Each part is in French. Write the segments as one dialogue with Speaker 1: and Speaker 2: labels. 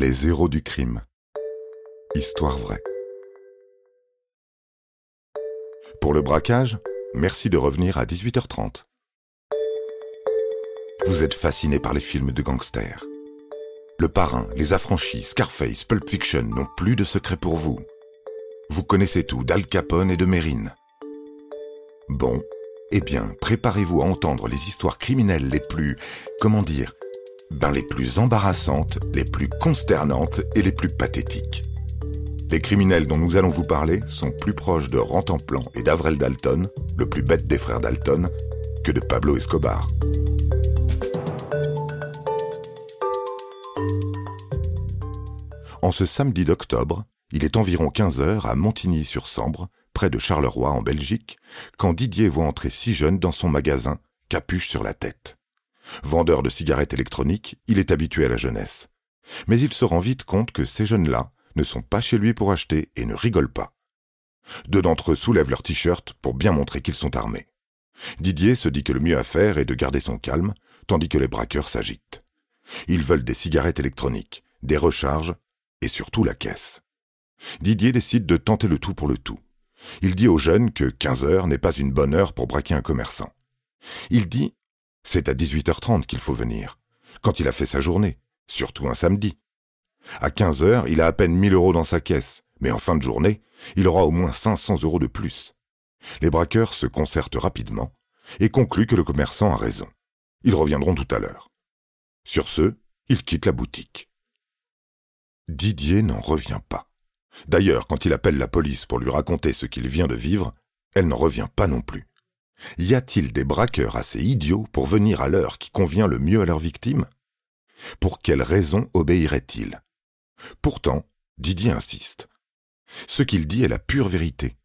Speaker 1: Les héros du crime. Histoire vraie. Pour le braquage, merci de revenir à 18h30. Vous êtes fasciné par les films de gangsters. Le Parrain, Les Affranchis, Scarface, Pulp Fiction n'ont plus de secret pour vous. Vous connaissez tout d'Al Capone et de Mérine. Bon, eh bien, préparez-vous à entendre les histoires criminelles les plus, comment dire, ben les plus embarrassantes, les plus consternantes et les plus pathétiques. Les criminels dont nous allons vous parler sont plus proches de Rantanplan et d'Avrel Dalton, le plus bête des frères Dalton, que de Pablo Escobar. En ce samedi d'octobre, il est environ 15 heures à Montigny-sur-Sambre, près de Charleroi en Belgique, quand Didier voit entrer six jeunes dans son magasin, capuche sur la tête. Vendeur de cigarettes électroniques, il est habitué à la jeunesse. Mais il se rend vite compte que ces jeunes-là ne sont pas chez lui pour acheter et ne rigolent pas. Deux d'entre eux soulèvent leur t-shirt pour bien montrer qu'ils sont armés. Didier se dit que le mieux à faire est de garder son calme, tandis que les braqueurs s'agitent. Ils veulent des cigarettes électroniques, des recharges et surtout la caisse. Didier décide de tenter le tout pour le tout. Il dit aux jeunes que 15 heures n'est pas une bonne heure pour braquer un commerçant. Il dit c'est à 18h30 qu'il faut venir, quand il a fait sa journée, surtout un samedi. À 15 heures, il a à peine 1000 euros dans sa caisse, mais en fin de journée, il aura au moins 500 euros de plus. Les braqueurs se concertent rapidement et concluent que le commerçant a raison. Ils reviendront tout à l'heure. Sur ce, il quitte la boutique. Didier n'en revient pas. D'ailleurs, quand il appelle la police pour lui raconter ce qu'il vient de vivre, elle n'en revient pas non plus. Y a-t-il des braqueurs assez idiots pour venir à l'heure qui convient le mieux à leur victime Pour quelle raison obéirait-il Pourtant, Didier insiste. Ce qu'il dit est la pure vérité.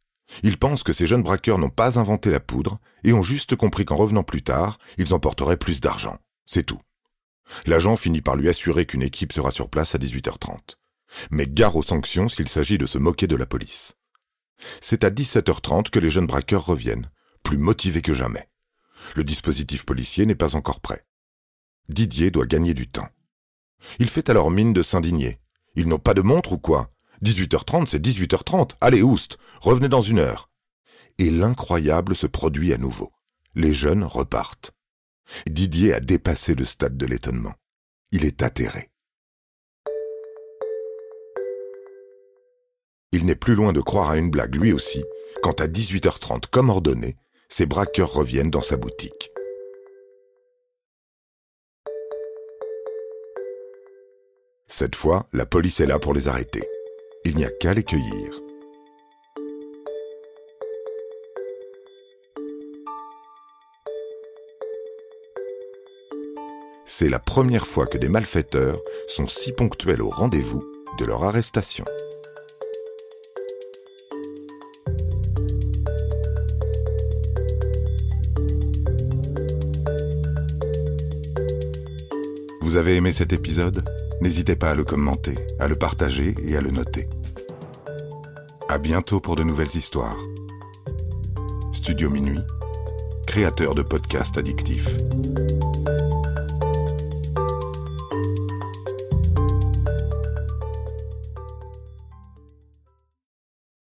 Speaker 1: Il pense que ces jeunes braqueurs n'ont pas inventé la poudre et ont juste compris qu'en revenant plus tard, ils emporteraient plus d'argent. C'est tout. L'agent finit par lui assurer qu'une équipe sera sur place à 18h30. Mais gare aux sanctions s'il s'agit de se moquer de la police. C'est à 17h30 que les jeunes braqueurs reviennent, plus motivés que jamais. Le dispositif policier n'est pas encore prêt. Didier doit gagner du temps. Il fait alors mine de s'indigner. Ils n'ont pas de montre ou quoi? 18h30, c'est 18h30. Allez, oust, revenez dans une heure. Et l'incroyable se produit à nouveau. Les jeunes repartent. Didier a dépassé le stade de l'étonnement. Il est atterré. Il n'est plus loin de croire à une blague lui aussi, quand à 18h30, comme ordonné, ses braqueurs reviennent dans sa boutique. Cette fois, la police est là pour les arrêter. Il n'y a qu'à les cueillir. C'est la première fois que des malfaiteurs sont si ponctuels au rendez-vous de leur arrestation. Vous avez aimé cet épisode? N'hésitez pas à le commenter, à le partager et à le noter. À bientôt pour de nouvelles histoires. Studio Minuit, créateur de podcasts addictifs.